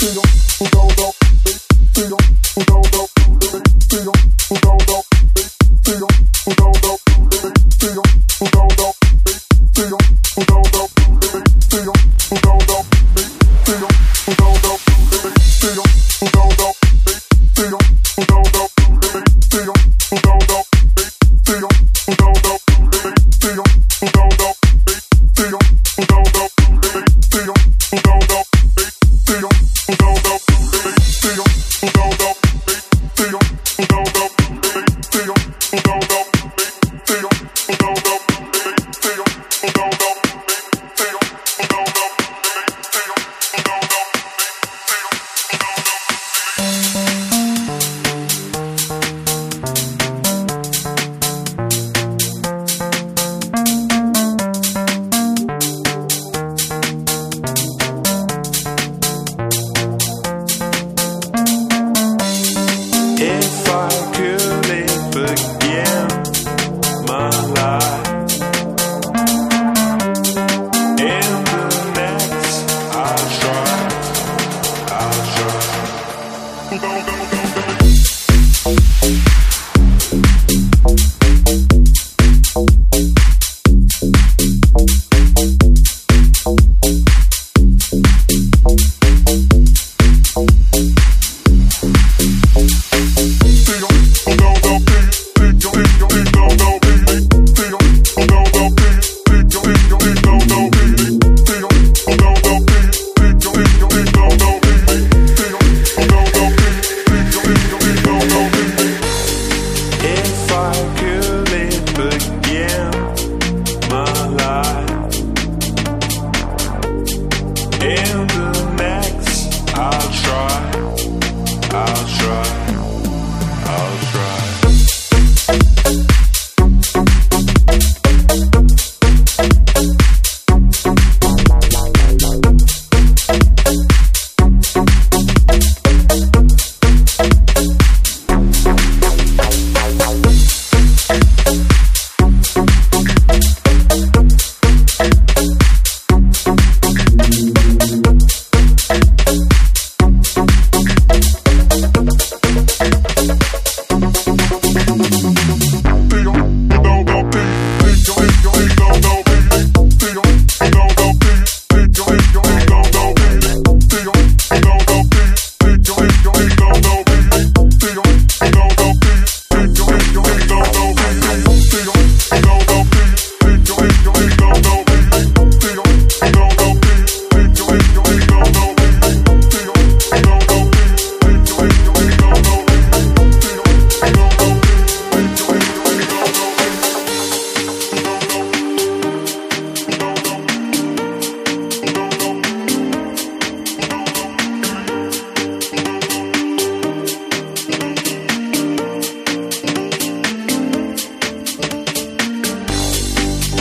Don't